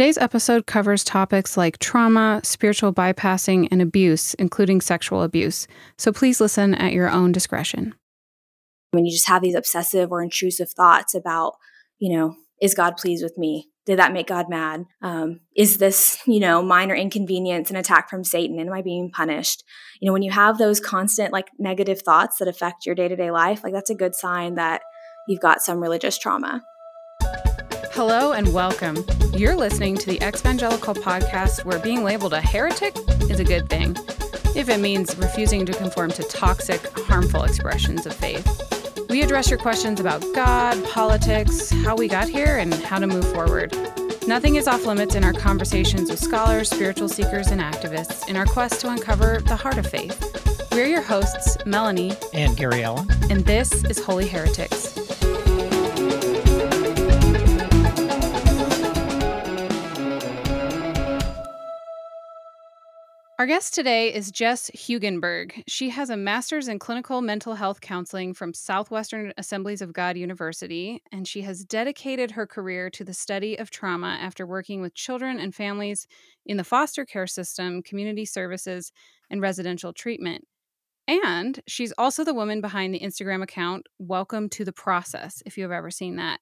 Today's episode covers topics like trauma, spiritual bypassing, and abuse, including sexual abuse. So please listen at your own discretion. When you just have these obsessive or intrusive thoughts about, you know, is God pleased with me? Did that make God mad? Um, is this, you know, minor inconvenience an attack from Satan? Am I being punished? You know, when you have those constant, like, negative thoughts that affect your day to day life, like, that's a good sign that you've got some religious trauma. Hello and welcome. You're listening to the Evangelical podcast where being labeled a heretic is a good thing, if it means refusing to conform to toxic, harmful expressions of faith. We address your questions about God, politics, how we got here, and how to move forward. Nothing is off limits in our conversations with scholars, spiritual seekers, and activists in our quest to uncover the heart of faith. We're your hosts, Melanie and Gary Allen, and this is Holy Heretics. Our guest today is Jess Hugenberg. She has a master's in clinical mental health counseling from Southwestern Assemblies of God University, and she has dedicated her career to the study of trauma after working with children and families in the foster care system, community services, and residential treatment. And she's also the woman behind the Instagram account Welcome to the Process, if you have ever seen that.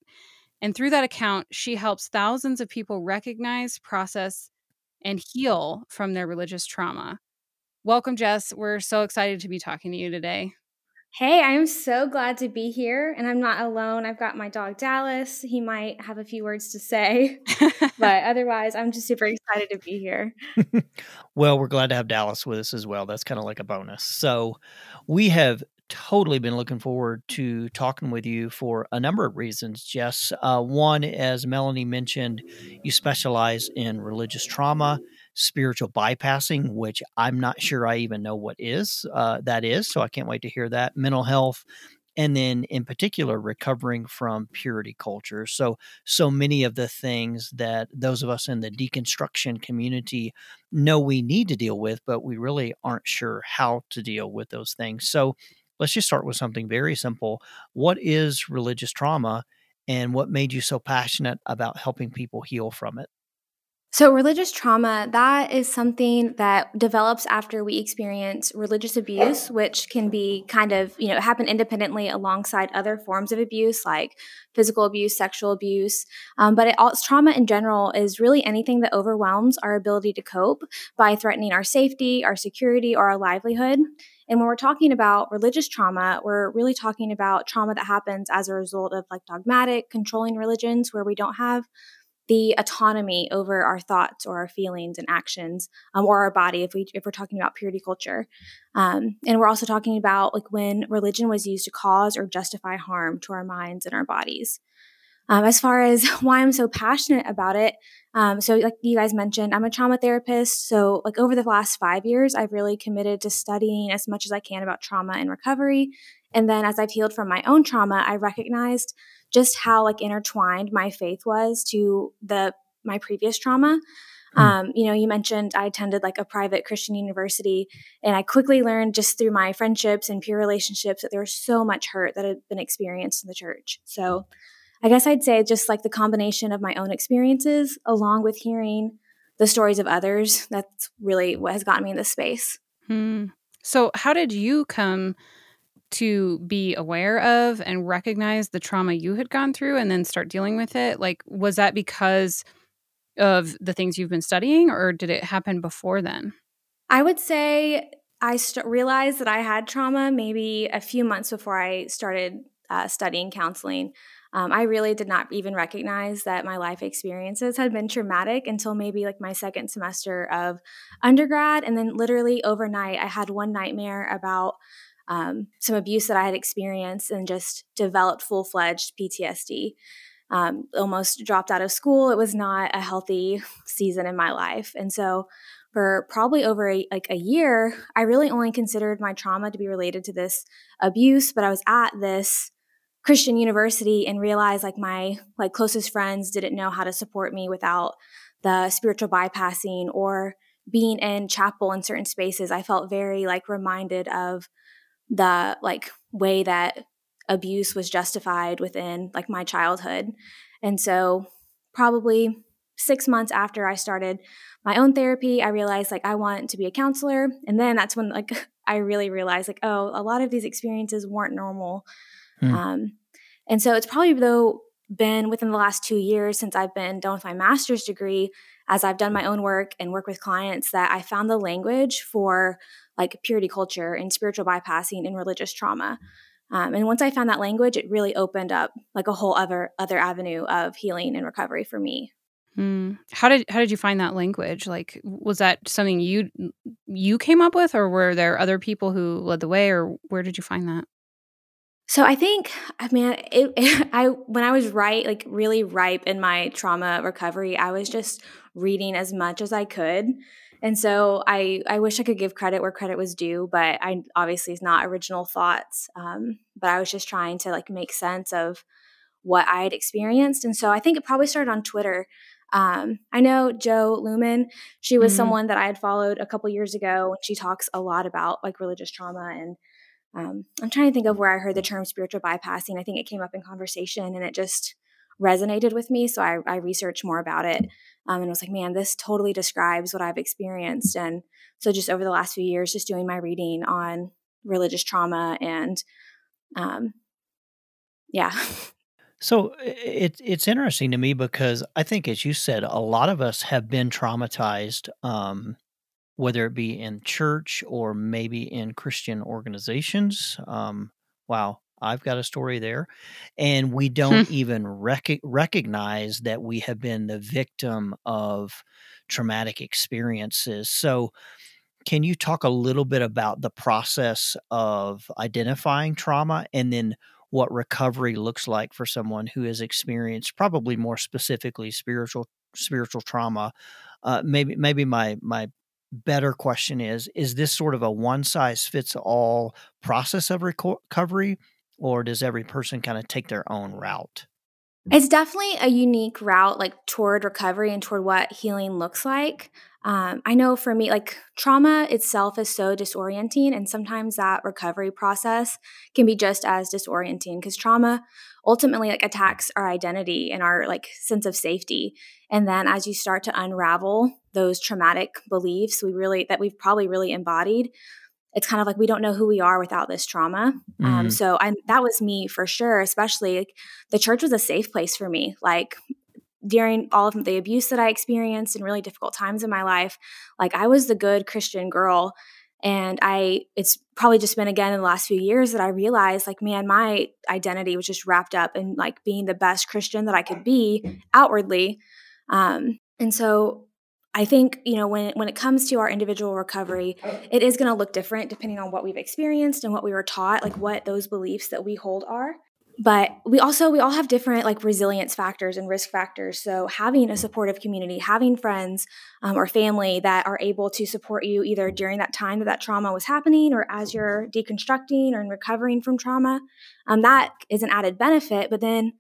And through that account, she helps thousands of people recognize, process, and heal from their religious trauma. Welcome, Jess. We're so excited to be talking to you today. Hey, I'm so glad to be here, and I'm not alone. I've got my dog Dallas. He might have a few words to say, but otherwise, I'm just super excited to be here. well, we're glad to have Dallas with us as well. That's kind of like a bonus. So, we have totally been looking forward to talking with you for a number of reasons, Jess. Uh, one, as Melanie mentioned, you specialize in religious trauma, spiritual bypassing, which I'm not sure I even know what is uh, that is. So I can't wait to hear that. Mental health, and then in particular recovering from purity culture so so many of the things that those of us in the deconstruction community know we need to deal with but we really aren't sure how to deal with those things so let's just start with something very simple. What is religious trauma and what made you so passionate about helping people heal from it? So, religious trauma, that is something that develops after we experience religious abuse, which can be kind of, you know, happen independently alongside other forms of abuse like physical abuse, sexual abuse. Um, but it, all, trauma in general is really anything that overwhelms our ability to cope by threatening our safety, our security, or our livelihood. And when we're talking about religious trauma, we're really talking about trauma that happens as a result of like dogmatic, controlling religions where we don't have the autonomy over our thoughts or our feelings and actions um, or our body if we if we're talking about purity culture. Um, and we're also talking about like when religion was used to cause or justify harm to our minds and our bodies um, as far as why i'm so passionate about it um, so, like you guys mentioned, I'm a trauma therapist. So, like over the last five years, I've really committed to studying as much as I can about trauma and recovery. And then, as I've healed from my own trauma, I recognized just how like intertwined my faith was to the my previous trauma. Hmm. Um, you know, you mentioned I attended like a private Christian university, and I quickly learned just through my friendships and peer relationships that there was so much hurt that had been experienced in the church. So I guess I'd say just like the combination of my own experiences along with hearing the stories of others. That's really what has gotten me in this space. Hmm. So, how did you come to be aware of and recognize the trauma you had gone through and then start dealing with it? Like, was that because of the things you've been studying, or did it happen before then? I would say I st- realized that I had trauma maybe a few months before I started uh, studying counseling. Um, I really did not even recognize that my life experiences had been traumatic until maybe like my second semester of undergrad. And then, literally overnight, I had one nightmare about um, some abuse that I had experienced and just developed full fledged PTSD. Um, almost dropped out of school. It was not a healthy season in my life. And so, for probably over a, like a year, I really only considered my trauma to be related to this abuse, but I was at this Christian university and realized like my like closest friends didn't know how to support me without the spiritual bypassing or being in chapel in certain spaces i felt very like reminded of the like way that abuse was justified within like my childhood and so probably six months after I started my own therapy, I realized like I want to be a counselor. And then that's when like I really realized like, oh, a lot of these experiences weren't normal. Hmm. Um, and so it's probably though been within the last two years since I've been done with my master's degree, as I've done my own work and work with clients, that I found the language for like purity culture and spiritual bypassing and religious trauma. Um, and once I found that language, it really opened up like a whole other other avenue of healing and recovery for me. Mm. How did how did you find that language? Like, was that something you you came up with, or were there other people who led the way, or where did you find that? So I think, I mean, it, it, I when I was right, like really ripe in my trauma recovery, I was just reading as much as I could, and so I I wish I could give credit where credit was due, but I obviously is not original thoughts. Um, but I was just trying to like make sense of what I had experienced, and so I think it probably started on Twitter. Um, I know Jo Luehmann. She was mm-hmm. someone that I had followed a couple years ago, and she talks a lot about like religious trauma and um, I'm trying to think of where I heard the term spiritual bypassing. I think it came up in conversation and it just resonated with me. So I, I researched more about it um, and was like, man, this totally describes what I've experienced. And so just over the last few years, just doing my reading on religious trauma and um, yeah. So it, it's interesting to me because I think, as you said, a lot of us have been traumatized um, whether it be in church or maybe in Christian organizations. Um, wow, I've got a story there. And we don't even rec- recognize that we have been the victim of traumatic experiences. So, can you talk a little bit about the process of identifying trauma and then what recovery looks like for someone who has experienced probably more specifically spiritual spiritual trauma uh, maybe maybe my my better question is is this sort of a one size fits all process of recovery or does every person kind of take their own route? It's definitely a unique route like toward recovery and toward what healing looks like. Um, i know for me like trauma itself is so disorienting and sometimes that recovery process can be just as disorienting because trauma ultimately like attacks our identity and our like sense of safety. And then as you start to unravel those traumatic beliefs we really that we've probably really embodied it's kind of like we don't know who we are without this trauma um, mm-hmm. um, so I, that was me for sure especially like, the church was a safe place for me like during all of the abuse that i experienced and really difficult times in my life like i was the good christian girl and i it's probably just been again in the last few years that i realized like man my identity was just wrapped up in like being the best christian that i could be outwardly um, and so I think, you know, when, when it comes to our individual recovery, it is going to look different depending on what we've experienced and what we were taught, like what those beliefs that we hold are. But we also, we all have different like resilience factors and risk factors. So having a supportive community, having friends um, or family that are able to support you either during that time that that trauma was happening or as you're deconstructing or recovering from trauma, um, that is an added benefit. But then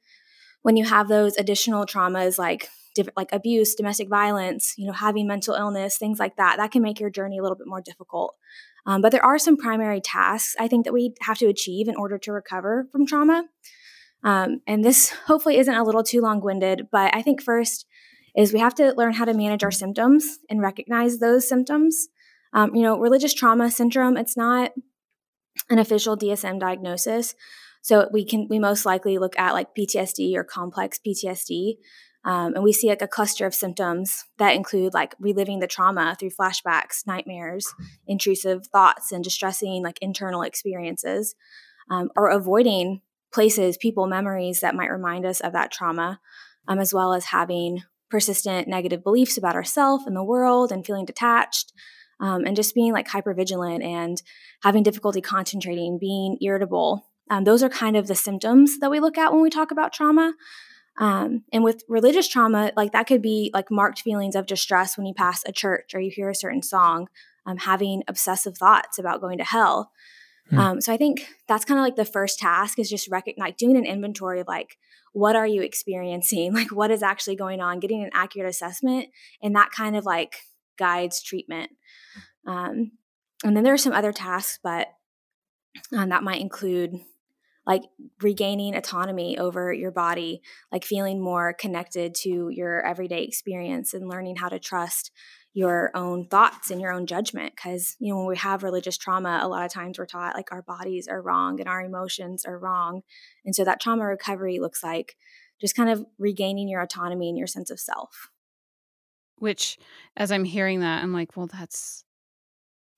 when you have those additional traumas like like abuse, domestic violence, you know, having mental illness, things like that, that can make your journey a little bit more difficult. Um, but there are some primary tasks I think that we have to achieve in order to recover from trauma. Um, and this hopefully isn't a little too long winded, but I think first is we have to learn how to manage our symptoms and recognize those symptoms. Um, you know, religious trauma syndrome, it's not an official DSM diagnosis. So we can we most likely look at like PTSD or complex PTSD, um, and we see like a cluster of symptoms that include like reliving the trauma through flashbacks, nightmares, intrusive thoughts, and distressing like internal experiences, um, or avoiding places, people, memories that might remind us of that trauma, um, as well as having persistent negative beliefs about ourselves and the world and feeling detached. Um, and just being like hyper vigilant and having difficulty concentrating, being irritable. Um, those are kind of the symptoms that we look at when we talk about trauma. Um, and with religious trauma, like that could be like marked feelings of distress when you pass a church or you hear a certain song, um, having obsessive thoughts about going to hell. Hmm. Um, so I think that's kind of like the first task is just recognize doing an inventory of like what are you experiencing, like what is actually going on, getting an accurate assessment, and that kind of like guides treatment. Um, and then there are some other tasks, but um, that might include like regaining autonomy over your body, like feeling more connected to your everyday experience and learning how to trust your own thoughts and your own judgment because you know when we have religious trauma a lot of times we're taught like our bodies are wrong and our emotions are wrong. And so that trauma recovery looks like just kind of regaining your autonomy and your sense of self. Which as i'm hearing that i'm like well that's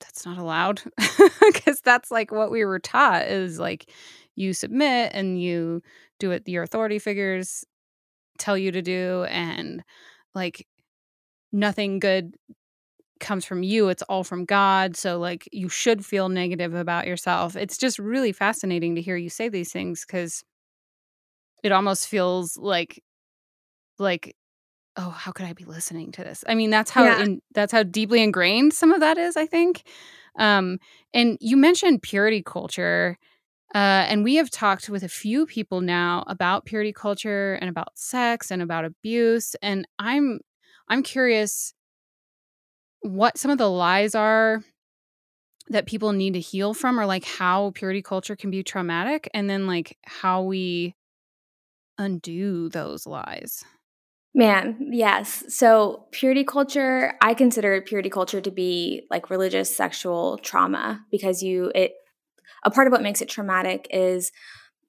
that's not allowed. Because that's like what we were taught is like you submit and you do what your authority figures tell you to do and like nothing good comes from you it's all from god so like you should feel negative about yourself. It's just really fascinating to hear you say these things cuz it almost feels like like oh how could i be listening to this? I mean that's how Yeah. in, that's how deeply ingrained some of that is i think. Um and you mentioned purity culture uh, and we have talked with a few people now about purity culture and about sex and about abuse and i'm i'm curious what some of the lies are that people need to heal from or like how purity culture can be traumatic and then like how we undo those lies Man, yes. So, purity culture, I consider purity culture to be like religious sexual trauma because you, it, a part of what makes it traumatic is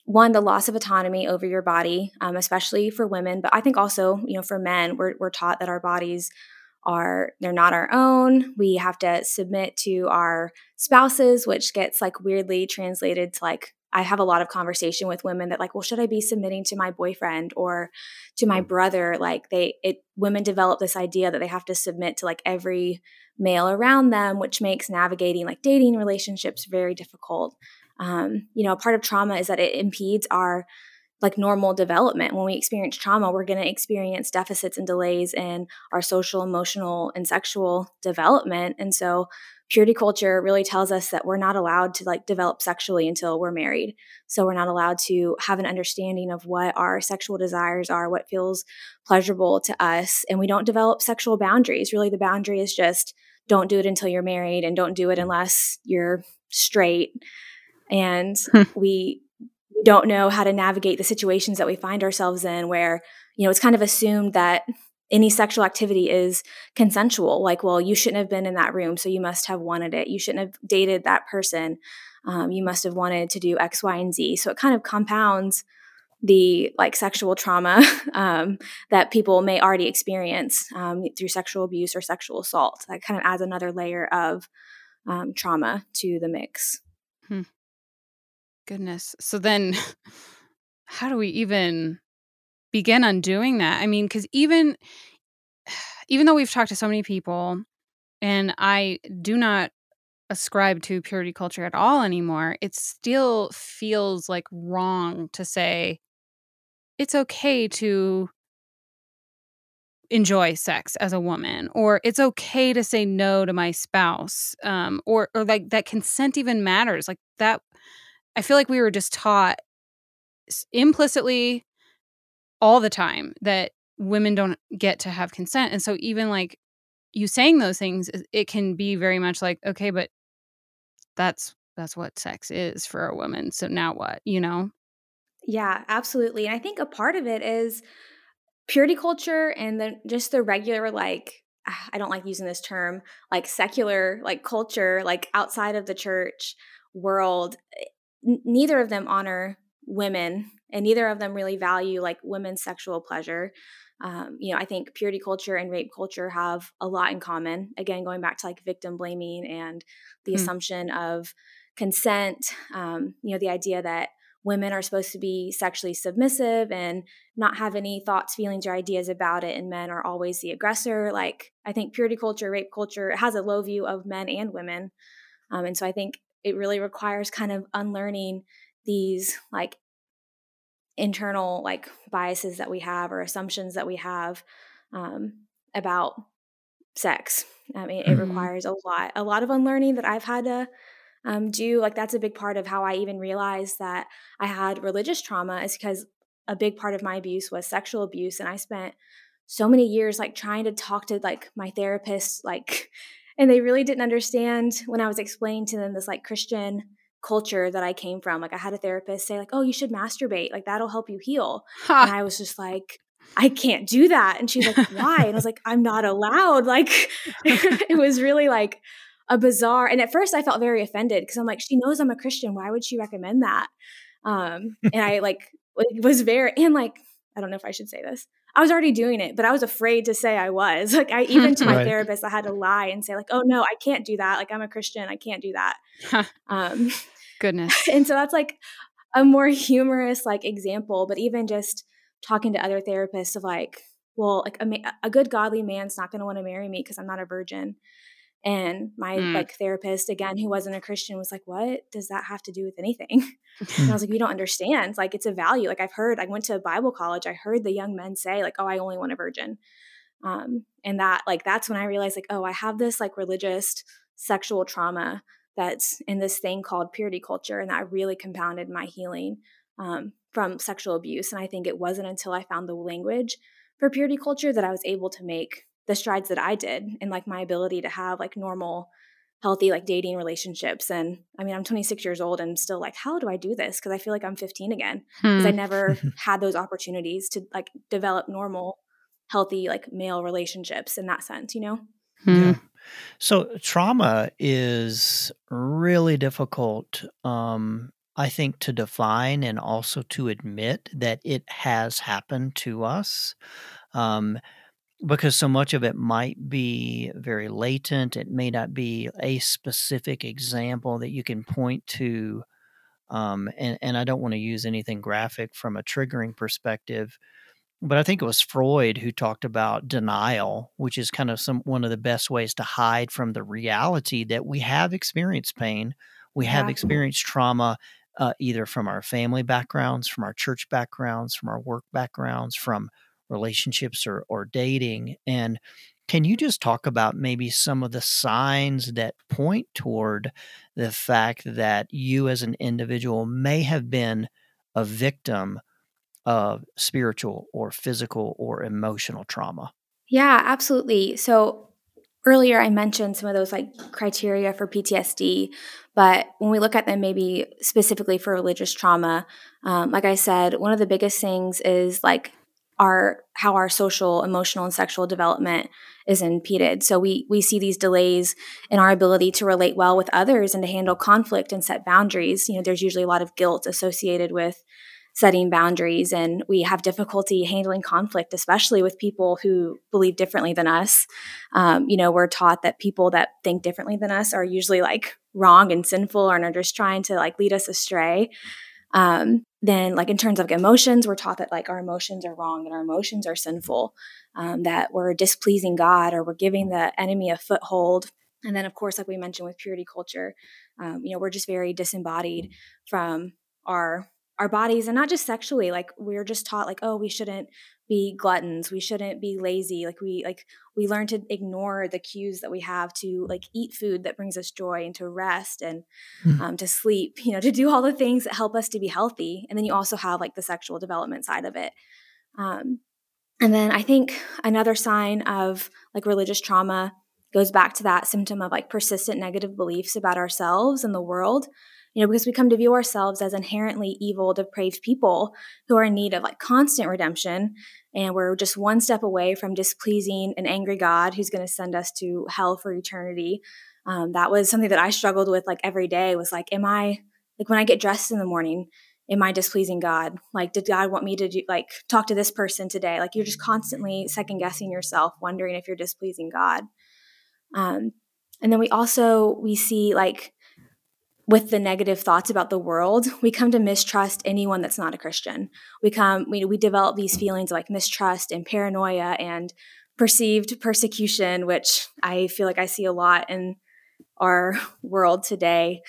one, the loss of autonomy over your body, um, especially for women, but I think also, you know, for men, we're, we're taught that our bodies are, they're not our own. We have to submit to our spouses, which gets like weirdly translated to like I have a lot of conversation with women that like, well, should I be submitting to my boyfriend or to my brother? Like they it women develop this idea that they have to submit to like every male around them, which makes navigating like dating relationships very difficult. Um, you know, part of trauma is that it impedes our like normal development. When we experience trauma, we're going to experience deficits and delays in our social, emotional, and sexual development. And so purity culture really tells us that we're not allowed to like develop sexually until we're married. So we're not allowed to have an understanding of what our sexual desires are, what feels pleasurable to us, and we don't develop sexual boundaries. Really the boundary is just don't do it until you're married and don't do it unless you're straight. And Hmm. we don't know how to navigate the situations that we find ourselves in where, you know, it's kind of assumed that any sexual activity is consensual. Like, well, you shouldn't have been in that room, so you must have wanted it. You shouldn't have dated that person. Um, you must have wanted to do X, Y, and Z. So it kind of compounds the like sexual trauma um, that people may already experience um, through sexual abuse or sexual assault. That kind of adds another layer of um, trauma to the mix. goodness so then how do we even begin undoing that. I mean because even even though we've talked to so many people and i do not ascribe to purity culture at all anymore it still feels like wrong to say it's okay to enjoy sex as a woman or it's okay to say no to my spouse um or or like that consent even matters. Like that i feel like we were just taught implicitly all the time that women don't get to have consent and so even like you saying those things it can be very much like okay but that's that's what sex is for a woman so now what you know Yeah, absolutely. And I think a part of it is purity culture and then just the regular like ah, I don't like using this term, like secular like culture like outside of the church world eh, neither of them honor women and neither of them really value like women's sexual pleasure. Um, you know, I think purity culture and rape culture have a lot in common. Again, going back to like victim blaming and the Hmm. assumption of consent, um, you know, the idea that women are supposed to be sexually submissive and not have any thoughts, feelings, or ideas about it, and men are always the aggressor. Like, I think purity culture, rape culture has a low view of men and women. Um, and so I think it really requires kind of unlearning these like internal like biases that we have or assumptions that we have um, about sex. I mean, it Mhm. requires a lot, a lot of unlearning that I've had to um, do. Like that's a big part of how I even realized that I had religious trauma is because a big part of my abuse was sexual abuse, and I spent so many years like trying to talk to like my therapist, like, and they really didn't understand when I was explaining to them this like Christian culture that I came from. Like I had a therapist say like, "Oh, you should masturbate. Like that'll help you heal." Ha. And I was just like, "I can't do that." And she's like, "Why?" And I was like, "I'm not allowed." Like it was really like a bizarre. And at first I felt very offended because I'm like, "She knows I'm a Christian. Why would she recommend that?" Um and I like was very and like I don't know if I should say this. I was already doing it, but I was afraid to say I was. Like I even to my right. therapist, I had to lie and say like, "Oh no, I can't do that. Like I'm a Christian, I can't do that." um, Goodness. And so that's like a more humorous like example, but even just talking to other therapists of like, well, like a, a good godly man's not going to want to marry me because I'm not a virgin. And my mm. like therapist again, who wasn't a Christian, was like, "What does that have to do with anything?" and I was like, "You don't understand. Like, it's a value. Like, I've heard. I went to Bible college. I heard the young men say, like, oh, I only want a virgin." Um, and that, like, that's when I realized, like, oh, I have this like religious sexual trauma that's in this thing called purity culture, and that really compounded my healing um, from sexual abuse. And I think it wasn't until I found the language for purity culture that I was able to make the strides that I did and like my ability to have like normal healthy like dating relationships. And i mean i'm 26 years old and still like how do i do this? Because i feel like i'm 15 again. Because hmm. i never had those opportunities to like develop normal healthy like male relationships in that sense you know? Hmm. yeah. So trauma is really difficult um i think to define and also to admit that it has happened to us. Um because so much of it might be very latent. It may not be a specific example that you can point to. Um, and, and I don't want to use anything graphic from a triggering perspective, but I think it was Freud who talked about denial, which is kind of some one of the best ways to hide from the reality that we have experienced pain, we have yeah. experienced trauma, uh, either from our family backgrounds, from our church backgrounds, from our work backgrounds, from relationships or, or dating. And can you just talk about maybe some of the signs that point toward the fact that you as an individual may have been a victim of spiritual or physical or emotional trauma? Yeah, absolutely. So earlier I mentioned some of those like criteria for PTSD, but when we look at them maybe specifically for religious trauma, um, like I said, one of the biggest things is like our how our social, emotional, and sexual development is impeded. So we we see these delays in our ability to relate well with others and to handle conflict and set boundaries. You know, there's usually a lot of guilt associated with setting boundaries and we have difficulty handling conflict especially with people who believe differently than us um, you know we're taught that people that think differently than us are usually like wrong and sinful and are just trying to like lead us astray um, then like in terms of emotions we're taught that like our emotions are wrong and our emotions are sinful. Um, that we're displeasing god or we're giving the enemy a foothold. And then of course like we mentioned with purity culture um, you know we're just very disembodied from our our bodies and not just sexually like we're just taught like oh we shouldn't be gluttons we shouldn't be lazy like we like we learn to ignore the cues that we have to like eat food that brings us joy and to rest and mm. um, to sleep you know to do all the things that help us to be healthy. And then you also have like the sexual development side of it. Um, and then i think another sign of like religious trauma goes back to that symptom of like persistent negative beliefs about ourselves and the world you know, because we come to view ourselves as inherently evil, depraved people who are in need of like constant redemption. And we're just one step away from displeasing an angry God who's going to send us to hell for eternity. Um, that was something that I struggled with like every day was like, am I, like when I get dressed in the morning, am I displeasing God? Like, did God want me to do, like, talk to this person today? Like, you're just constantly second guessing yourself, wondering if you're displeasing God. Um, and then we also, we see like, with the negative thoughts about the world, we come to mistrust anyone that's not a Christian. We come, we, we develop these feelings like mistrust and paranoia and perceived persecution, which I feel like I see a lot in our world today.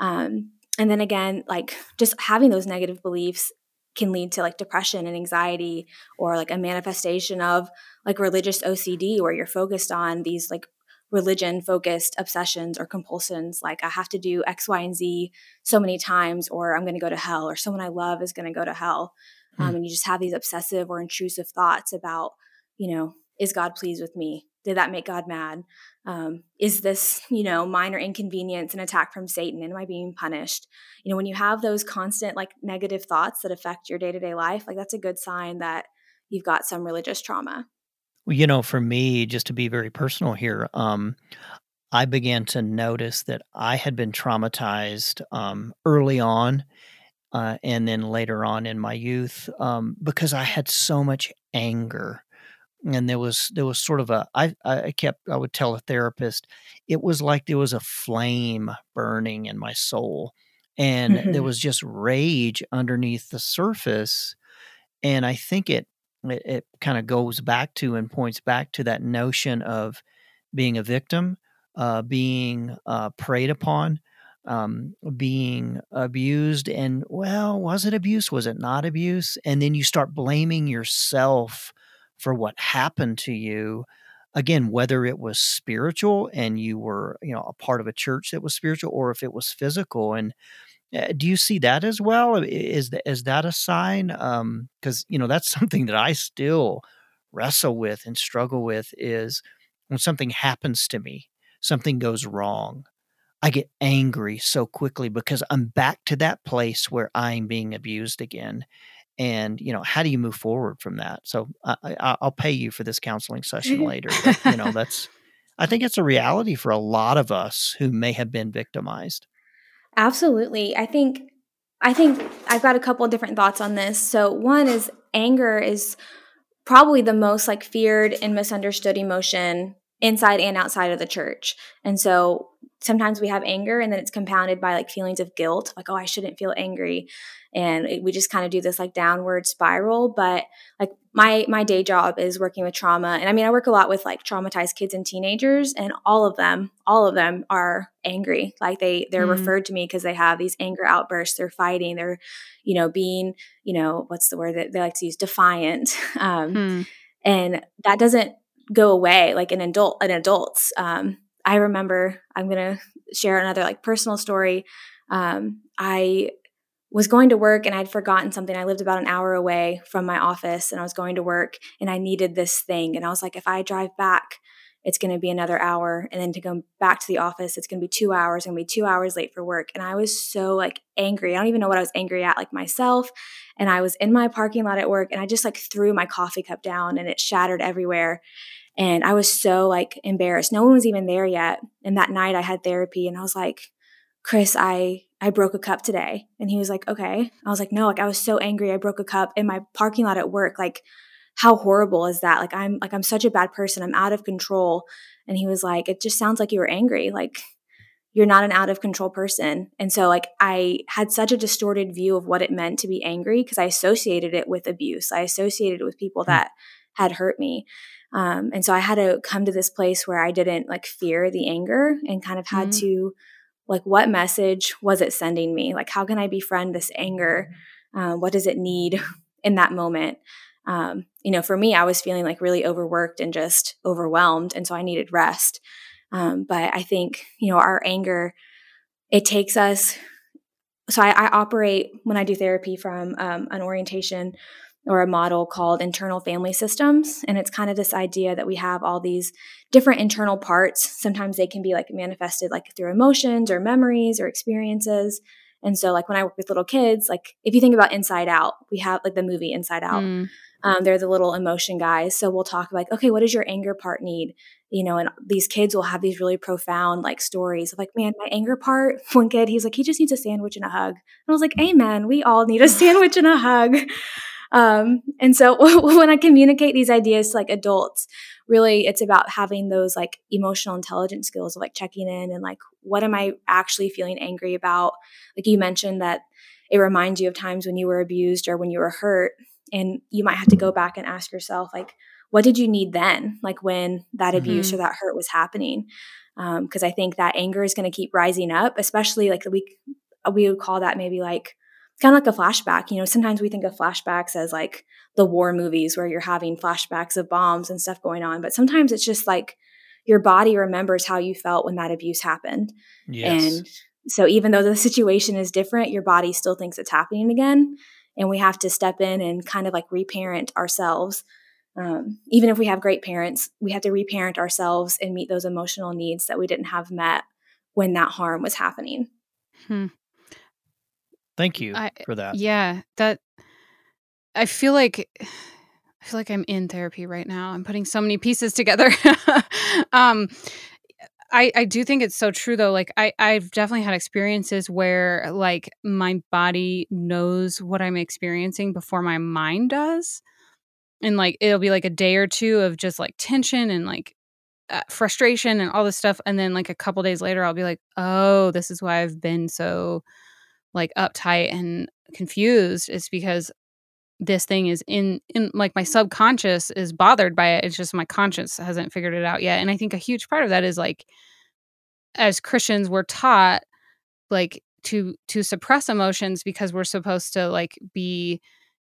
Um, and then again, like just having those negative beliefs can lead to like depression and anxiety or like a manifestation of like religious OCD where you're focused on these like religion focused obsessions or compulsions like i have to do x y and z so many times or i'm going to go to hell or someone i love is going to go to hell hmm. um, and you just have these obsessive or intrusive thoughts about you know is god pleased with me did that make God mad? Um, is this, you know, minor inconvenience an attack from Satan? Am I being punished? You know, when you have those constant like negative thoughts that affect your day to day life, like that's a good sign that you've got some religious trauma. You know, for me, just to be very personal here, um, I began to notice that I had been traumatized um, early on uh, and then later on in my youth um, because I had so much anger and there was there was sort of a I I kept I would tell a therapist it was like there was a flame burning in my soul and there mm-hmm. was just rage underneath the surface and I think it it, it kind of goes back to and points back to that notion of being a victim uh, being uh, preyed upon um, being abused and well was it abuse? Was it not abuse? And then you start blaming yourself for what happened to you again whether it was spiritual and you were you know a part of a church that was spiritual or if it was physical and do you see that as well? Is that is that a sign? Because um, you know that's something that i still wrestle with and struggle with is when something happens to me something goes wrong i get angry so quickly because i'm back to that place where i'm being abused again and you know how do you move forward from that? So I, will pay you for this counseling session later but, you know that's i think it's a reality for a lot of us who may have been victimized absolutely. I think i think i've got a couple different thoughts on this. So one is anger is probably the most like feared and misunderstood emotion inside and outside of the church. And so sometimes we have anger and then it's compounded by like feelings of guilt like oh i shouldn't feel angry. And it, we just kind of do this like downward spiral. But like my my day job is working with trauma. And i mean i work a lot with like traumatized kids and teenagers and all of them all of them are angry. Like they they're mm. referred to me because they have these anger outbursts. They're fighting. They're you know being you know what's the word that they like to use? Defiant. Um, mm. and that doesn't go away like an adult an adults um, i remember i'm gonna share another like personal story um, i was going to work and I'd forgotten something. I lived about an hour away from my office and I was going to work and I needed this thing. And I was like, if I drive back, it's going to be another hour. And then to go back to the office, it's going to be two hours. I'm going to be two hours late for work. And I was so like angry. I don't even know what I was angry at, like myself. And I was in my parking lot at work and I just like threw my coffee cup down and it shattered everywhere. And I was so like embarrassed. No one was even there yet. And that night I had therapy and I was like, Chris, I I broke a cup today. And he was like, okay. I was like, no, like I was so angry. I broke a cup in my parking lot at work. Like, how horrible is that? Like, I'm like, I'm such a bad person. I'm out of control. And he was like, it just sounds like you were angry. Like, you're not an out of control person. And so, like, I had such a distorted view of what it meant to be angry because I associated it with abuse. I associated it with people hmm. that had hurt me. Um, and so I had to come to this place where I didn't like fear the anger and kind of had mm-hmm. to like what message was it sending me? Like how can i befriend this anger? Um, what does it need in that moment? Um, you know for me i was feeling like really overworked and just overwhelmed and so i needed rest. Um, but i think you know our anger it takes us so i, I operate when i do therapy from um, an orientation or a model called internal family systems. And it's kind of this idea that we have all these different internal parts. Sometimes they can be like manifested like through emotions or memories or experiences. And so, like when I work with little kids, like if you think about Inside Out, we have like the movie Inside Out. Mm. Um, they're the little emotion guys. So we'll talk like, okay, what does your anger part need? You know, and these kids will have these really profound like stories of like, man, my anger part. One kid, he's like, he just needs a sandwich and a hug. And I was like, amen. We all need a sandwich and a hug. Um, and so when I communicate these ideas to like adults, really it's about having those like emotional intelligence skills of like checking in and like, what am I actually feeling angry about? Like you mentioned that it reminds you of times when you were abused or when you were hurt. And you might have to go back and ask yourself, like, what did you need then? Like when that abuse mm-hmm. or that hurt was happening? Because um, I think that anger is going to keep rising up, especially like the week we would call that maybe like kind of like a flashback. You know, sometimes we think of flashbacks as like the war movies where you're having flashbacks of bombs and stuff going on, but sometimes it's just like your body remembers how you felt when that abuse happened. Yes. And so even though the situation is different, your body still thinks it's happening again. And we have to step in and kind of like reparent ourselves um, even if we have great parents, we have to reparent ourselves and meet those emotional needs that we didn't have met when that harm was happening. Hmm. Thank you I, for that. Yeah, that I feel like I feel like I'm in therapy right now. I'm putting so many pieces together. um, I I do think it's so true though. Like I I've definitely had experiences where like my body knows what I'm experiencing before my mind does. And like it'll be like a day or two of just like tension and like uh, frustration and all this stuff and then like a couple days later I'll be like, "Oh, this is why I've been so like uptight and confused. is because this thing is in in like my subconscious is bothered by it it's just my conscience hasn't figured it out yet and i think a huge part of that is like as christians we're taught like to to suppress emotions because we're supposed to like be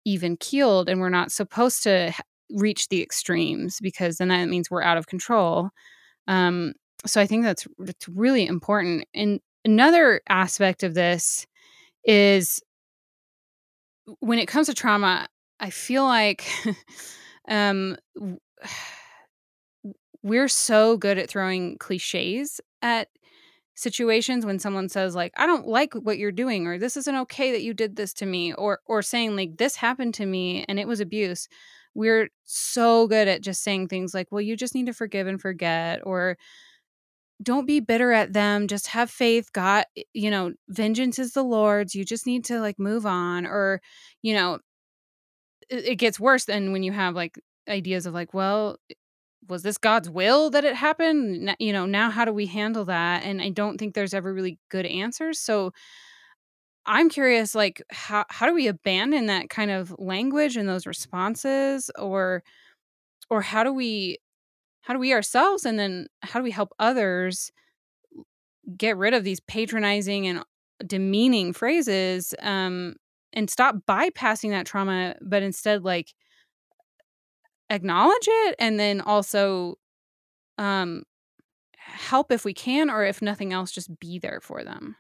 even keeled and we're not supposed to reach the extremes because then that means we're out of control um so i think that's that's really important and another aspect of this is when it comes to trauma, I feel like um, we're so good at throwing cliches at situations when someone says like i don't like what you're doing or this isn't okay that you did this to me or or saying like this happened to me and it was abuse. We're so good at just saying things like well you just need to forgive and forget or don't be bitter at them just have faith god you know vengeance is the lord's you just need to like move on or you know it, it gets worse than when you have like ideas of like well was this god's will that it happened? You know now how do we handle that? And i don't think there's ever really good answers so i'm curious like how, how do we abandon that kind of language and those responses or or how do we how do we ourselves and then how do we help others get rid of these patronizing and demeaning phrases um, and stop bypassing that trauma but instead like acknowledge it and then also um, help if we can or if nothing else just be there for them?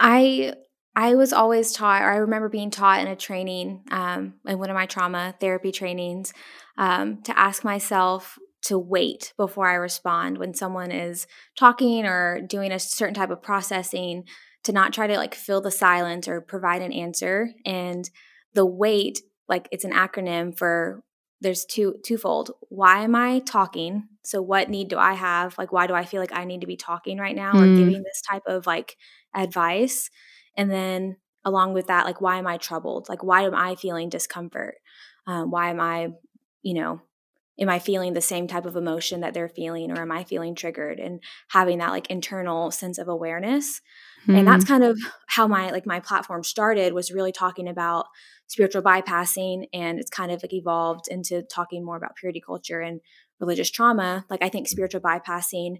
I i was always taught or i remember being taught in a training um, in one of my trauma therapy trainings um, to ask myself to wait before I respond when someone is talking or doing a certain type of processing to not try to like fill the silence or provide an answer. And the wait like it's an acronym for there's two twofold. Why am i talking? So what need do i have? Like why do i feel like i need to be talking right now mm. or giving this type of like advice? And then along with that like why am i troubled? Like why am i feeling discomfort? Um, why am i you know am i feeling the same type of emotion that they're feeling or am i feeling triggered and having that like internal sense of awareness mm-hmm. and that's hmm. kind of how my like my platform started was really talking about spiritual bypassing and it's kind of like evolved into talking more about purity culture and religious trauma like i think spiritual bypassing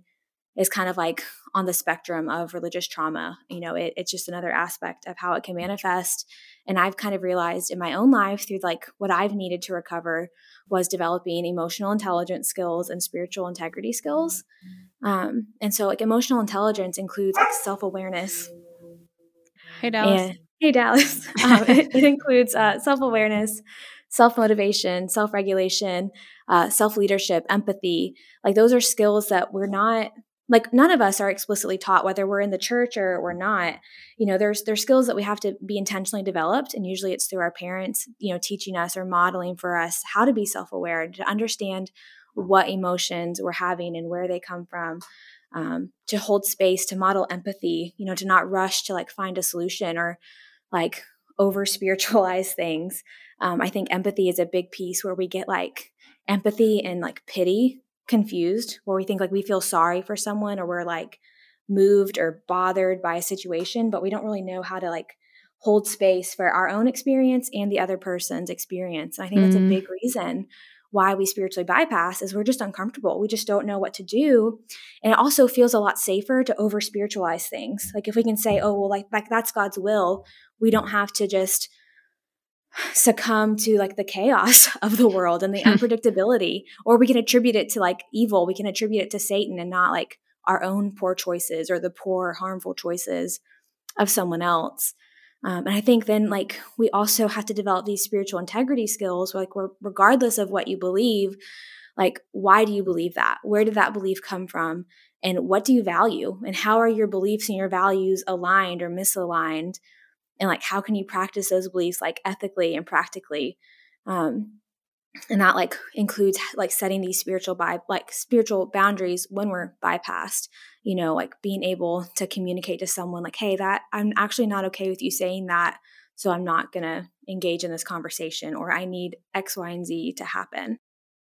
is kind of like on the spectrum of religious trauma. You know, it, it's just another aspect of how it can manifest. And I've kind of realized in my own life through like what I've needed to recover was developing emotional intelligence skills and spiritual integrity skills. Um, and so, like, emotional intelligence includes like self awareness. Hey, Dallas. And, hey, Dallas. um, it, it, includes uh, self awareness, self motivation, self regulation, uh, self leadership, empathy. Like, those are skills that we're not like none of us are explicitly taught whether we're in the church or we're not. You know there's there's skills that we have to be intentionally developed and usually it's through our parents you know teaching us or modeling for us how to be self-aware and to understand what emotions we're having and where they come from um, to hold space to model empathy you know to not rush to like find a solution or like over spiritualize things. Um, i think empathy is a big piece where we get like empathy and like pity confused where we think like we feel sorry for someone or we're like moved or bothered by a situation but we don't really know how to like hold space for our own experience and the other person's experience and i think mm-hmm. that's a mm-hmm. big reason why we spiritually bypass is we're just uncomfortable we just don't know what to do and it also feels a lot safer to over spiritualize things like if we can say oh well like like that's god's will we don't have to just succumb to like the chaos of the world and the hmm. unpredictability or we can attribute it to like evil we can attribute it to satan and not like our own poor choices or the poor harmful choices of someone else Um, and I think then, like, we also have to develop these spiritual integrity skills, like, we're, regardless of what you believe, like, why do you believe that? Where did that belief come from? And what do you value? And how are your beliefs and your values aligned or misaligned? And, like, how can you practice those beliefs, like, ethically and practically? Um, and that like includes like setting these spiritual by like spiritual boundaries when we're bypassed you know like being able to communicate to someone like hey that i'm actually not okay with you saying that so i'm not going to engage in this conversation or i need x y and z to happen.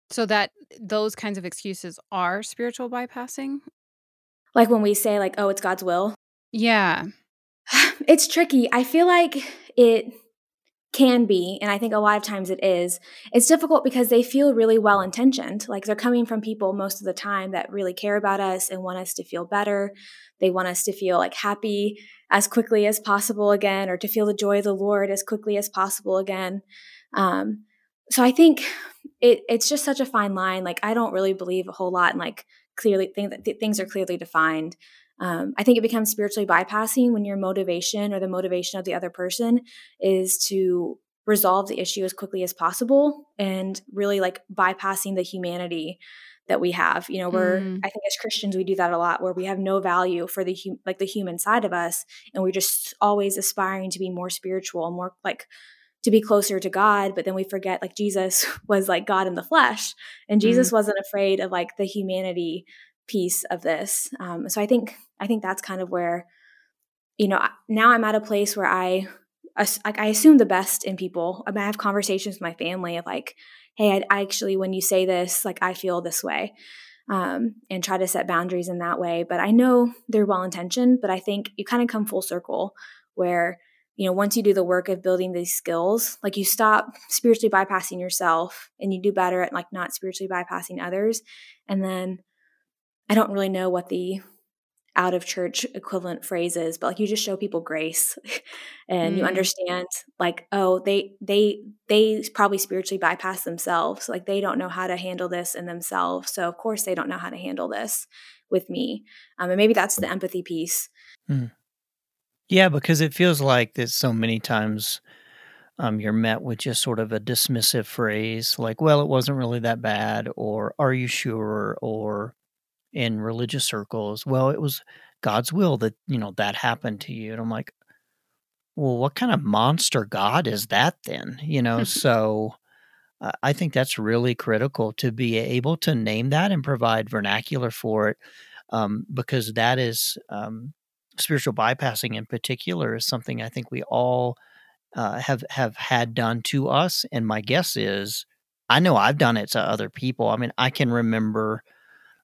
So that those kinds of excuses are spiritual bypassing? Like when we say like oh it's god's will? Yeah it's tricky i feel like it can be, and I think a lot of times it is, it's difficult because they feel really well intentioned. Like they're coming from people most of the time that really care about us and want us to feel better. They want us to feel like happy as quickly as possible again, or to feel the joy of the Lord as quickly as possible again. Um, so I think it, it's just such a fine line. Like I don't really believe a whole lot in like clearly think that th- things are clearly defined. Um, I think it becomes spiritually bypassing when your motivation or the motivation of the other person is to resolve the issue as quickly as possible and really like bypassing the humanity that we have. You know, we're mm. I think as Christians we do that a lot where we have no value for the hum- like the human side of us and we're just always aspiring to be more spiritual, more like to be closer to God, but then we forget like Jesus was like God in the flesh and Jesus mm. wasn't afraid of like the humanity piece of this. Um, so I think I think that's kind of where, you know, now I'm at a place where I like I assume the best in people. I, mean, I have conversations with my family of like, hey, I, I, actually when you say this, like I feel this way, um, and try to set boundaries in that way. But I know they're well intentioned, but I think you kind of come full circle where you know once you do the work of building these skills like you stop spiritually bypassing yourself and you do better at like not spiritually bypassing others and then I don't really know what the out of church equivalent phrases but like you just show people grace and mm. you understand like oh they they they probably spiritually bypass themselves like they don't know how to handle this in themselves so of course they don't know how to handle this with me um, and maybe that's the empathy piece mm. yeah because it feels like that so many times um, you're met with just sort of a dismissive phrase like well it wasn't really that bad or are you sure or in religious circles, well, it was God's will that, you know, that happened to you. And I'm like, well, what kind of monster God is that then? You know, so uh, I think that's really critical to be able to name that and provide vernacular for it um, because that is um, spiritual bypassing in particular is something I think we all uh, have have had done to us. And my guess is, I know I've done it to other people. I mean, I can remember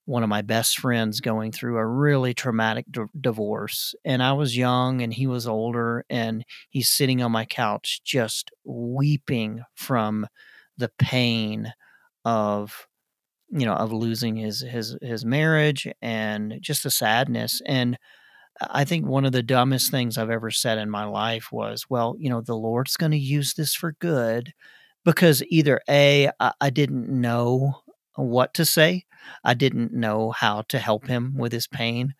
one of my best friends going through a really traumatic d- divorce. And I was young and he was older, and he's sitting on my couch just weeping from the pain of you know of losing his his his marriage and just the sadness and I think one of the dumbest things I've ever said in my life was, well, you know, the Lord's going to use this for good because either A, I, I didn't know what to say. I didn't know how to help him with his pain,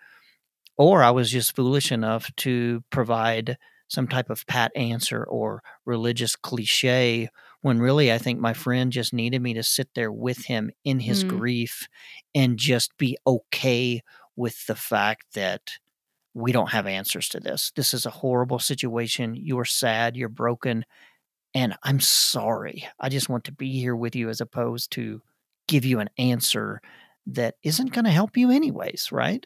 or I was just foolish enough to provide some type of pat answer or religious cliche when really I think my friend just needed me to sit there with him in his mm. grief and just be okay with the fact that we don't have answers to this. This is a horrible situation. You're sad, you're broken, and I'm sorry. I just want to be here with you as opposed to give you an answer that isn't going to help you anyways, right?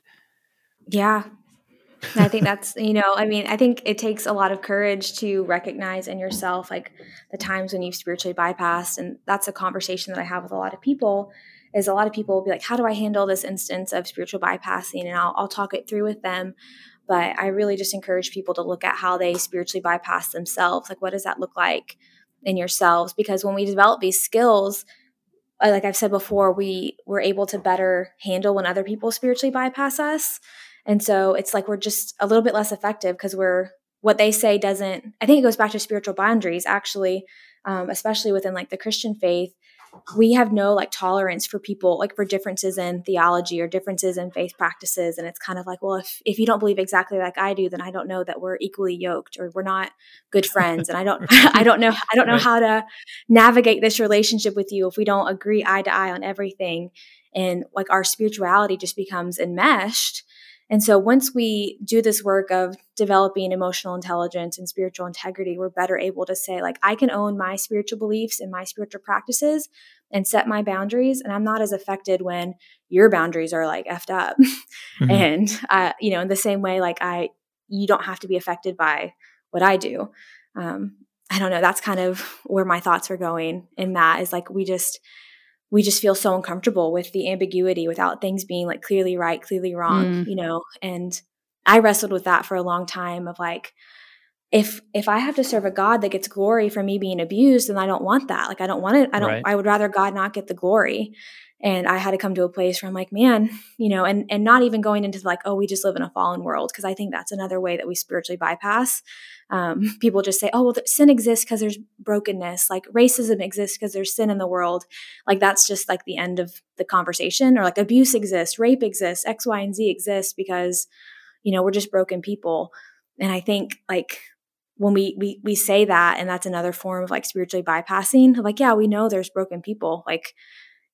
Yeah. I think that's, you know, I mean, I think it takes a lot of courage to recognize in yourself like the times when you've spiritually bypassed. And that's a conversation that I have with a lot of people is a lot of people will be like, how do I handle this instance of spiritual bypassing? And I'll, I'll talk it through with them. But I really just encourage people to look at how they spiritually bypass themselves. Like, what does that look like in yourselves? Because when we develop these skills, like I've said before, we we're able to better handle when other people spiritually bypass us. And so it's like we're just a little bit less effective because we're what they say doesn't. I think it goes back to spiritual boundaries, actually, um, especially within like the Christian faith. We have no like tolerance for people like for differences in theology or differences in faith practices. And it's kind of like well if if you don't believe exactly like I do then I don't know that we're equally yoked or we're not good friends. And I don't I don't know I don't know right. how to navigate this relationship with you if we don't agree eye to eye on everything. And like our spirituality just becomes enmeshed and so once we do this work of developing emotional intelligence and spiritual integrity, we're better able to say, like, I can own my spiritual beliefs and my spiritual practices and set my boundaries. And I'm not as affected when your boundaries are like effed up. Mm-hmm. and, uh, you know, in the same way, like, I, you don't have to be affected by what I do. Um, I don't know. That's kind of where my thoughts are going in that is like, we just, we just feel so uncomfortable with the ambiguity without things being like clearly right, clearly wrong, mm. you know? And I wrestled with that for a long time of like, if if I have to serve a God that gets glory for me being abused, then I don't want that. Like I don't want it. I don't right. I would rather God not get the glory. And I had to come to a place where I'm like, man, you know, and and not even going into like, oh, we just live in a fallen world, because I think that's another way that we spiritually bypass um, people just say, oh, well, sin exists because there's brokenness. Like racism exists because there's sin in the world. Like that's just like the end of the conversation. Or like abuse exists, rape exists, X, Y, and Z exists because, you know, we're just broken people. And I think like when we we we say that, and that's another form of like spiritually bypassing. Like, yeah, we know there's broken people. Like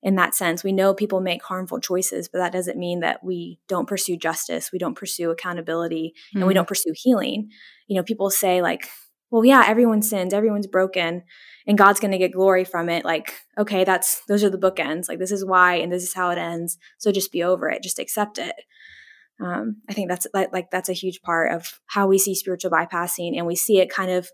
in that sense. We know people make harmful choices, but that doesn't mean that we don't pursue justice, we don't pursue accountability, mm-hmm. and we mm-hmm. don't pursue healing. You know, people say, like, well, yeah, everyone sins, everyone's broken, and God's going to get glory from it. Like, okay, that's those are the bookends. Like, this is why, and this is how it ends. So just be over it, just accept it. Um, I think that's like, like that's a huge part of how we see spiritual bypassing, and we see it kind of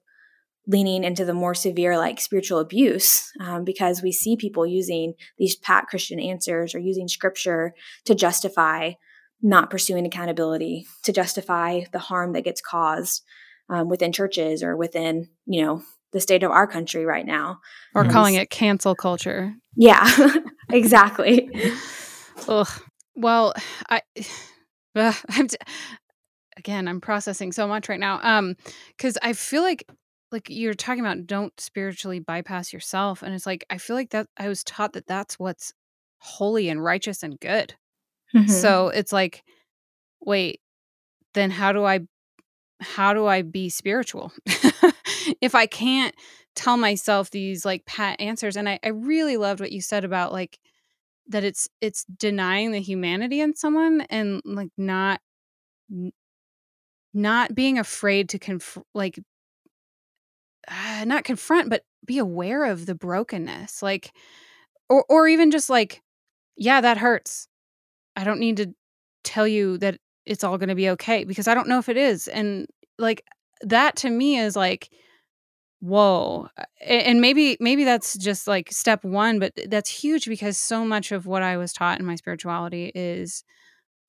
leaning into the more severe like spiritual abuse um, because we see people using these pat christian answers or using scripture to justify not pursuing accountability to justify the harm that gets caused um, within churches or within you know the state of our country right now. Or um, calling it cancel culture. Yeah exactly. Ugh. well i uh, i'm t- again i'm processing so much right now um because i feel like like you're talking about don't spiritually bypass yourself and it's like i feel like that i was taught that that's what's holy and righteous and good mm-hmm. so it's like wait then how do i how do i be spiritual if i can't tell myself these like pat answers and I, I really loved what you said about like that it's it's denying the humanity in someone and like not not being afraid to conf- like uh, not confront but be aware of the brokenness like or or even just like yeah that hurts. I don't need to tell you that it's all going to be okay because i don't know if it is. And like that to me is like whoa. And maybe maybe that's just like step 1 but that's huge because so much of what i was taught in my spirituality is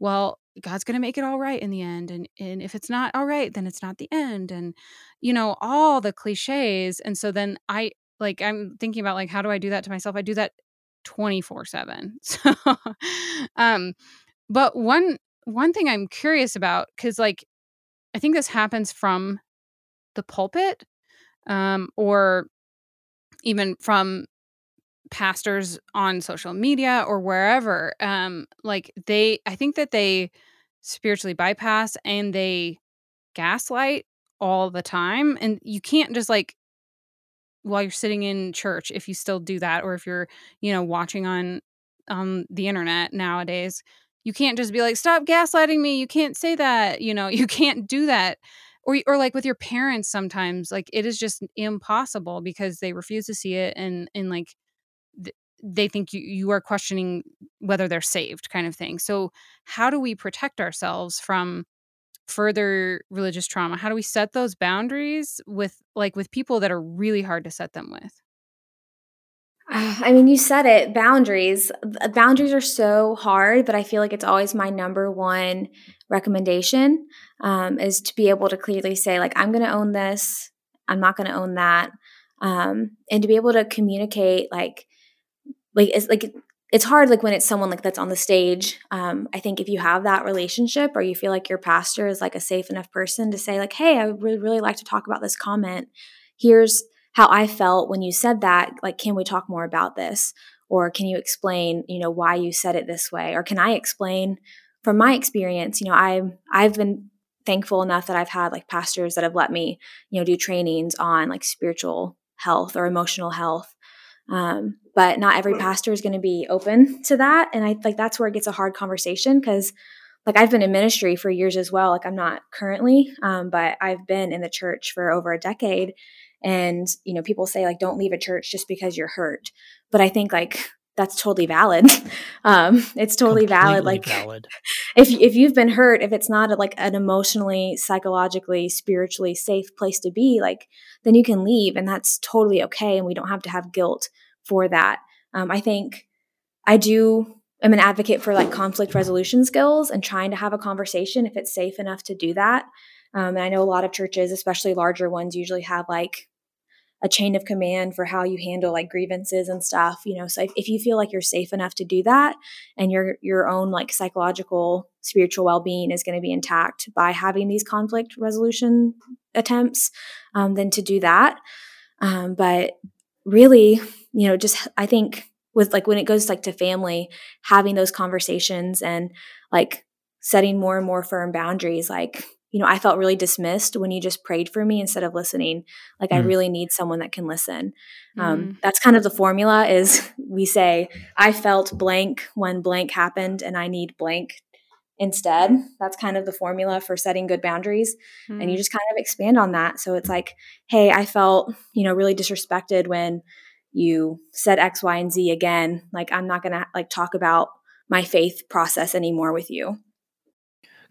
well god's going to make it all right in the end and and if it's not all right then it's not the end and you know all the cliches and so then i like i'm thinking about like how do i do that to myself? I do that 24 7 so um but one one thing i'm curious about because like i think this happens from the pulpit um or even from pastors on social media or wherever um like they i think that they spiritually bypass and they gaslight all the time and you can't just like while you're sitting in church if you still do that or if you're you know watching on on the internet nowadays you can't just be like stop gaslighting me you can't say that you know you can't do that or or like with your parents sometimes like it is just impossible because they refuse to see it and and like they think you, you are questioning whether they're saved kind of thing so how do we protect ourselves from further religious trauma how do we set those boundaries with like with people that are really hard to set them with I mean, you said it boundaries. Boundaries are so hard, but I feel like it's always my number one recommendation um, is to be able to clearly say, like, I'm going to own this, I'm not going to own that. Um, and to be able to communicate, like, like it's like it's hard like when it's someone like that's on the stage um, i think if you have that relationship or you feel like your pastor is like a safe enough person to say like hey i would really, really like to talk about this comment here's how I felt when you said that. Like, can we talk more about this? Or can you explain, you know, why you said it this way? Or can I explain from my experience? You know, I I've been thankful enough that I've had like pastors that have let me, you know, do trainings on like spiritual health or emotional health. Um, but not every pastor is going to be open to that. And I like that's where it gets a hard conversation because like I've been in ministry for years as well. Like I'm not currently, um, but I've been in the church for over a decade. And, you know, people say like, don't leave a church just because you're hurt. But I think like that's totally valid. Um, it's totally Completely valid. Like valid. if if you've been hurt, if it's not a, like an emotionally, psychologically, spiritually safe place to be, like then you can leave, and that's totally okay. And we don't have to have guilt for that. Um, I think I do. I'm an advocate for like conflict resolution skills and trying to have a conversation if it's safe enough to do that. Um, and I know a lot of churches, especially larger ones, usually have like a chain of command for how you handle like grievances and stuff you know so if, if you feel like you're safe enough to do that and your your own like psychological spiritual well-being is going to be intact by having these conflict resolution attempts um, then to do that um, but really you know just i think with like when it goes like to family having those conversations and like setting more and more firm boundaries like you know, I felt really dismissed when you just prayed for me instead of listening. Like mm. I really need someone that can listen. Um, mm. That's kind of the formula is we say, I felt blank when blank happened and I need blank instead. That's kind of the formula for setting good boundaries. Mm. And you mm. just kind of expand on that. So it's like, hey, I felt, you know, really disrespected when you said X, Y, and Z again. Like I'm not going to like talk about my faith process anymore with you.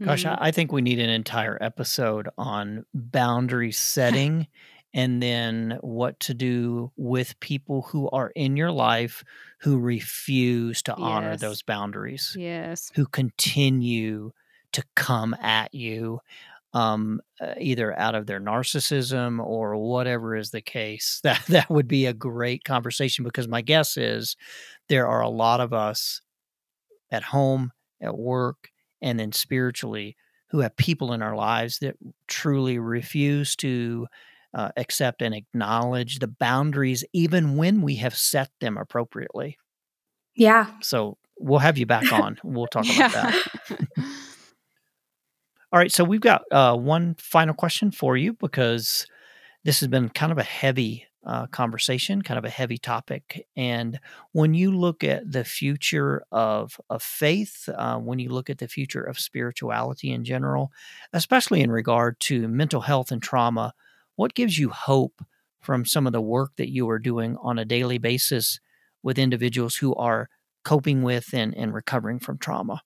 Gosh, mm-hmm. I, I think we need an entire episode on boundary setting and then what to do with people who are in your life who refuse to honor those boundaries. Yes. Who continue to come at you um, uh, either out of their narcissism or whatever is the case. That that would be a great conversation because my guess is there are a lot of us at home, at work, and then spiritually who have people in our lives that truly refuse to uh, accept and acknowledge the boundaries even when we have set them appropriately. Yeah. So we'll have you back on. We'll talk about that. All right. So we've got uh, one final question for you because this has been kind of a heavy uh, conversation, kind of a heavy topic. And when you look at the future of, of faith, uh, when you look at the future of spirituality in general, especially in regard to mental health and trauma, what gives you hope from some of the work that you are doing on a daily basis with individuals who are coping with and, and recovering from trauma?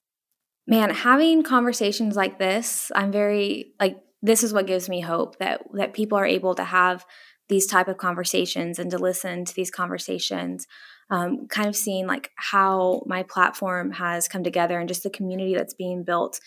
Man, having conversations like this, I'm very like this is what gives me hope that that people are able to have these type of conversations and to listen to these conversations um, kind of seeing like how my platform has come together and just the community that's being built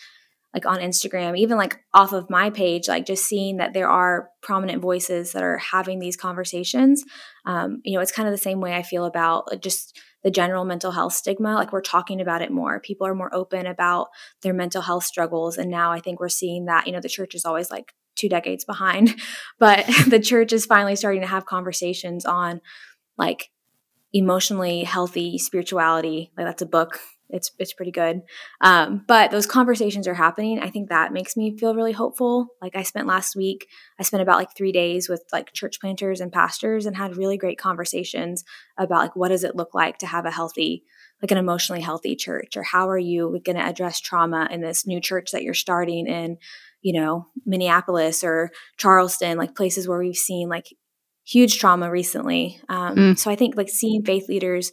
like on instagram even like off of my page like just seeing that there are prominent voices that are having these conversations um, you know it's kind of the same way i feel about just the general mental health stigma like we're talking about it more. People are more open about their mental health struggles and now i think we're seeing that you know the church is always like two decades behind but the church is finally starting to have conversations on like emotionally healthy spirituality like that's a book it's it's pretty good um, but those conversations are happening i think that makes me feel really hopeful like i spent last week i spent about like three days with like church planters and pastors and had really great conversations about like what does it look like to have a healthy like an emotionally healthy church or how are you going to address trauma in this new church that you're starting in you know, Minneapolis or Charleston, like places where we've seen like huge trauma recently. Um, mm. So I think like seeing faith leaders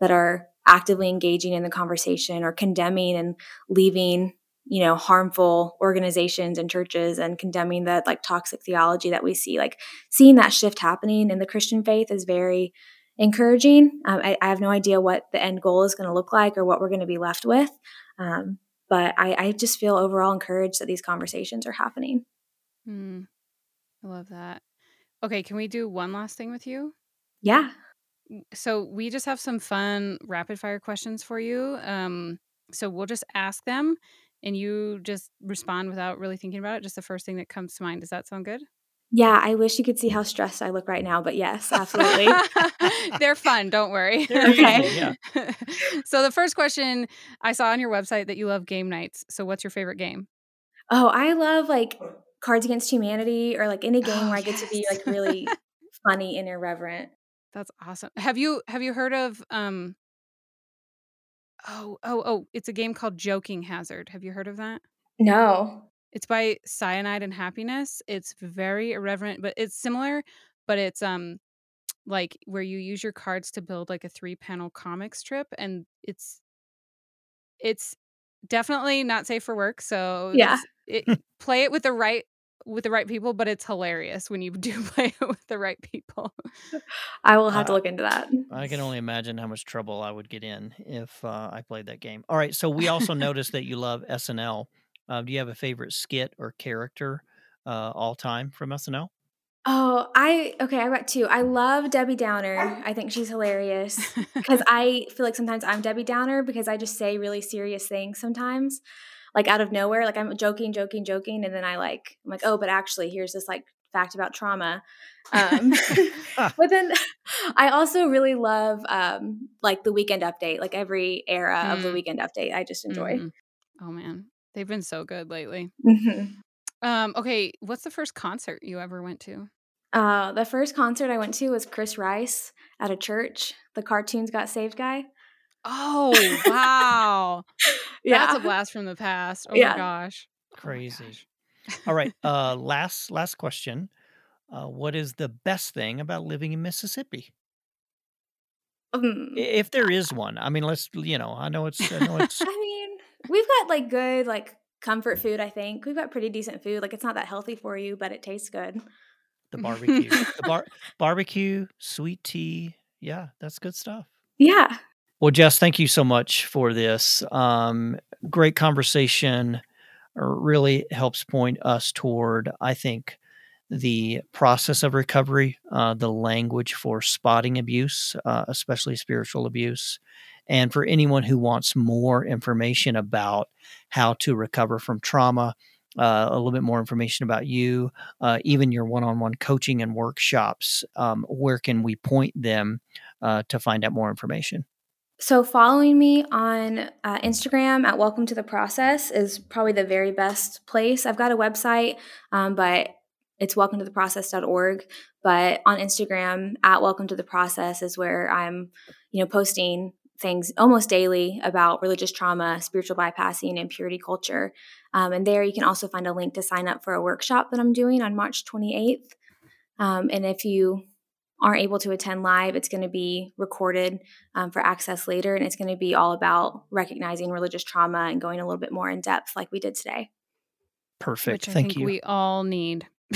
that are actively engaging in the conversation or condemning and leaving you know harmful organizations and churches and condemning that like toxic theology that we see like seeing that shift happening in the christian faith is very encouraging um, I, I, have no idea what the end goal is going to look like or what we're going to be left with um, but I, I just feel overall encouraged that these conversations are happening. Mm, I love that. Okay, can we do one last thing with you? Yeah. So we just have some fun rapid fire questions for you. Um, so we'll just ask them and you just respond without really thinking about it, just the first thing that comes to mind. Does that sound good? Yeah, I wish you could see how stressed I look right now, but yes, absolutely. They're fun, don't worry. Okay. Yeah. so the first question I saw on your website that you love game nights. So what's your favorite game? Oh, I love like Cards Against Humanity or like any game Oh, where I get to be like really funny and irreverent. That's awesome. Have you have you heard of um oh oh oh it's a game called Joking Hazard. Have you heard of that? No. It's by Cyanide and Happiness. It's very irreverent, but it's similar, but it's um like where you use your cards to build like a three panel comic strip and it's it's definitely not safe for work. So Yeah. it play it with the right with the right people, but it's hilarious when you do play it with the right people. I will have to Uh, look into that. I can only imagine how much trouble I would get in if uh, I played that game. All right, so we also noticed that you love SNL. Uh, do you have a favorite skit or character uh, all time from SNL? Oh, I okay, I got two. I love Debbie Downer. I think she's hilarious because I feel like sometimes I'm Debbie Downer because I just say really serious things sometimes, like out of nowhere. Like I'm joking, joking, joking, and then I like I'm like, oh, but actually, here's this like fact about trauma. Um, but then I also really love um, like the Weekend Update, like every era of the Mm. Weekend Update. I just enjoy. Mhm. Oh man, they've been so good lately. Mhm. Um, okay, what's the first concert you ever went to? Uh, the first concert I went to was Chris Rice at a church. The cartoons got saved guy. Oh wow, Yeah. that's a blast from the past. Oh Yeah. my gosh, Oh my Crazy. gosh. All right, uh, last last question. Uh, what is the best thing about living in Mississippi? Um, If there is one, I mean, let's you know, I know it's, I know it's I mean, we've got like good like comfort food. I think we've got pretty decent food. Like it's not that healthy for you, but it tastes good. the barbecue, the bar barbecue, sweet tea. Yeah, that's good stuff. Yeah. Well, Jess, thank you so much for this. Um, great conversation. uh, Really helps point us toward, I think, the process of recovery, uh, the language for spotting abuse, uh, especially spiritual abuse. And for anyone who wants more information about how to recover from trauma, uh, a little bit more information about you, uh, even your one on one coaching and workshops, um, where can we point them uh, to find out more information? So following me on uh, Instagram at Welcome to the Process is probably the very best place. I've got a website, um, but it's welcome to the process.org. But on Instagram at Welcome to the Process is where I'm, you know, posting things almost daily about religious trauma, spiritual bypassing, and purity culture. Um, and there you can also find a link to sign up for a workshop that I'm doing on March 28th. Um, and if you aren't able to attend live, it's going to be recorded um, for access later. And it's going to be all about recognizing religious trauma and going a little bit more in depth, like we did today. Perfect. Which I Thank think you. we all need.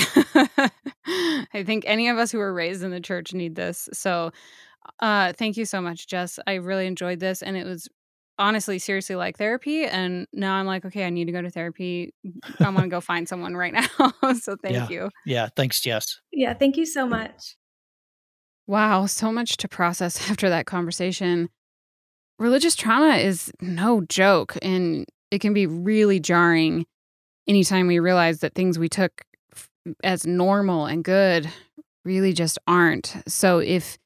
I think any of us who were raised in the church need this. So, uh, thank you so much, Jess. I really enjoyed this, and it was honestly, seriously like therapy. And now I'm like, okay, I need to go to therapy. I want to go find someone right now. so, thank Yeah. you. yeah. Thanks, Jess. Yeah, thank you so much. Wow, so much to process after that conversation. Religious trauma is no joke, and it can be really jarring anytime we realize that things we took as normal and good really just aren't. So, if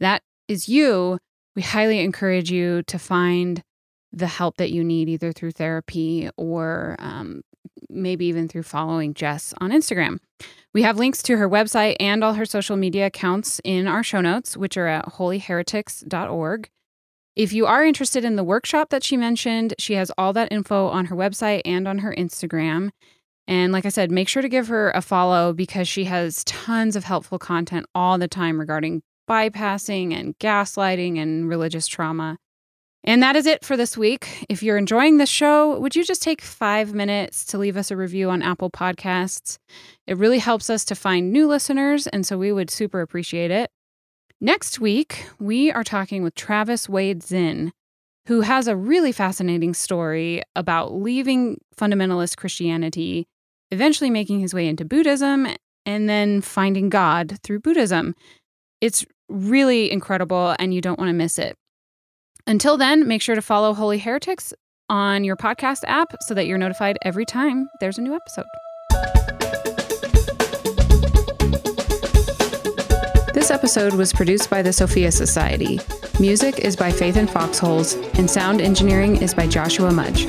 that is you, we highly encourage you to find the help that you need, either through therapy or um, maybe even through following Jess on Instagram. We have links to her website and all her social media accounts in our show notes, which are at holyheretics.org. If you are interested in the workshop that she mentioned, she has all that info on her website and on her Instagram. And like I said, make sure to give her a follow because she has tons of helpful content all the time regarding bypassing and gaslighting and religious trauma. And that is it for this week. If you're enjoying the show, would you just take five minutes to leave us a review on Apple Podcasts? It really helps us to find new listeners, and so we would super appreciate it. Next week, we are talking with Travis Wade Zinn, who has a really fascinating story about leaving fundamentalist Christianity, eventually making his way into Buddhism, and then finding God through Buddhism. It's really incredible, and you don't want to miss it. Until then, make sure to follow Holy Heretics on your podcast app so that you're notified every time there's a new episode. This episode was produced by the Sophia Society. Music is by Faith and Foxholes, and sound engineering is by Joshua Mudge.